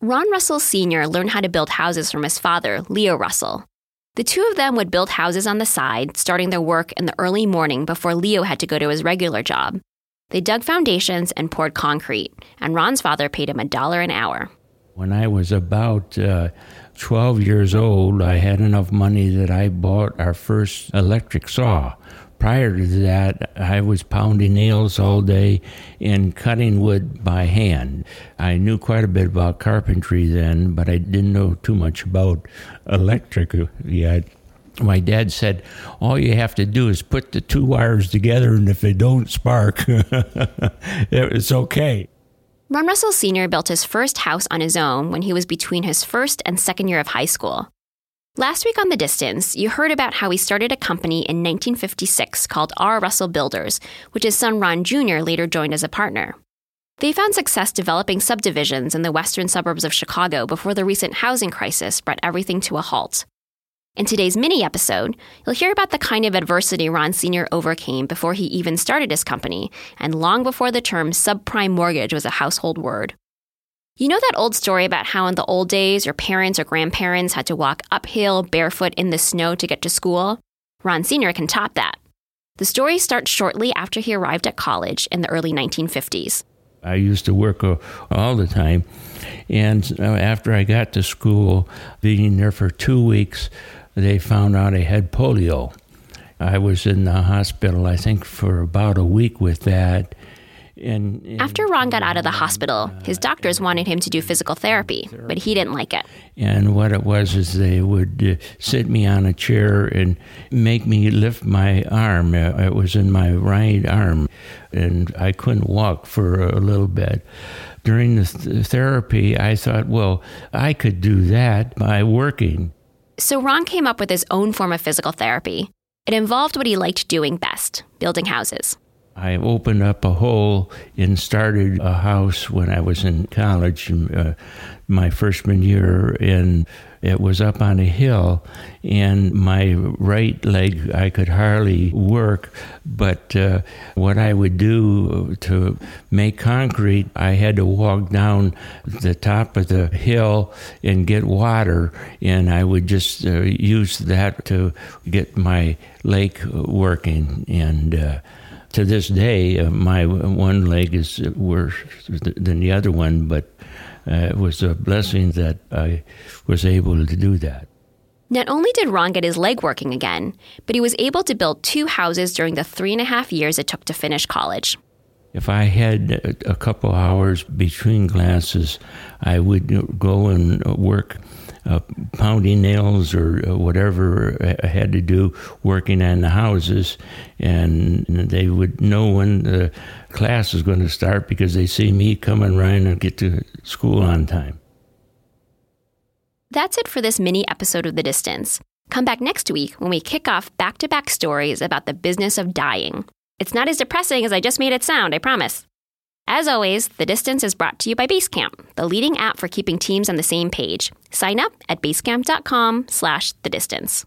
Ron Russell Sr. learned how to build houses from his father, Leo Russell. The two of them would build houses on the side, starting their work in the early morning before Leo had to go to his regular job. They dug foundations and poured concrete, and Ron's father paid him a dollar an hour. When I was about uh, 12 years old, I had enough money that I bought our first electric saw prior to that, I was pounding nails all day and cutting wood by hand. I knew quite a bit about carpentry then, but I didn't know too much about electric yet. My dad said, All you have to do is put the two wires together, and if they don't spark, it's okay. Ron Russell Sr. built his first house on his own when he was between his first and second year of high school. Last week on The Distance, you heard about how he started a company in 1956 called R. Russell Builders, which his son Ron Jr. later joined as a partner. They found success developing subdivisions in the western suburbs of Chicago before the recent housing crisis brought everything to a halt. In today's mini episode, you'll hear about the kind of adversity Ron Sr. overcame before he even started his company, and long before the term subprime mortgage was a household word. You know that old story about how in the old days your parents or grandparents had to walk uphill barefoot in the snow to get to school? Ron Sr. can top that. The story starts shortly after he arrived at college in the early 1950s. I used to work uh, all the time. And uh, after I got to school, being there for two weeks, they found out I had polio. I was in the hospital, I think, for about a week with that. And, and, After Ron got out of the hospital, his doctors wanted him to do physical therapy, but he didn't like it. And what it was is they would uh, sit me on a chair and make me lift my arm. Uh, it was in my right arm, and I couldn't walk for a little bit. During the th- therapy, I thought, well, I could do that by working. So Ron came up with his own form of physical therapy. It involved what he liked doing best building houses. I opened up a hole and started a house when I was in college, uh, my freshman year, and it was up on a hill. And my right leg, I could hardly work, but uh, what I would do to make concrete, I had to walk down the top of the hill and get water, and I would just uh, use that to get my leg working. And uh, to this day, uh, my one leg is worse than the other one, but uh, it was a blessing that I was able to do that. Not only did Ron get his leg working again, but he was able to build two houses during the three and a half years it took to finish college. If I had a couple hours between classes, I would go and work uh, pounding nails or uh, whatever I had to do working on the houses. And they would know when the class was going to start because they see me coming around and get to school on time. That's it for this mini episode of The Distance. Come back next week when we kick off back to back stories about the business of dying. It's not as depressing as I just made it sound, I promise. As always, The Distance is brought to you by Basecamp, the leading app for keeping teams on the same page. Sign up at basecamp.com slash the distance.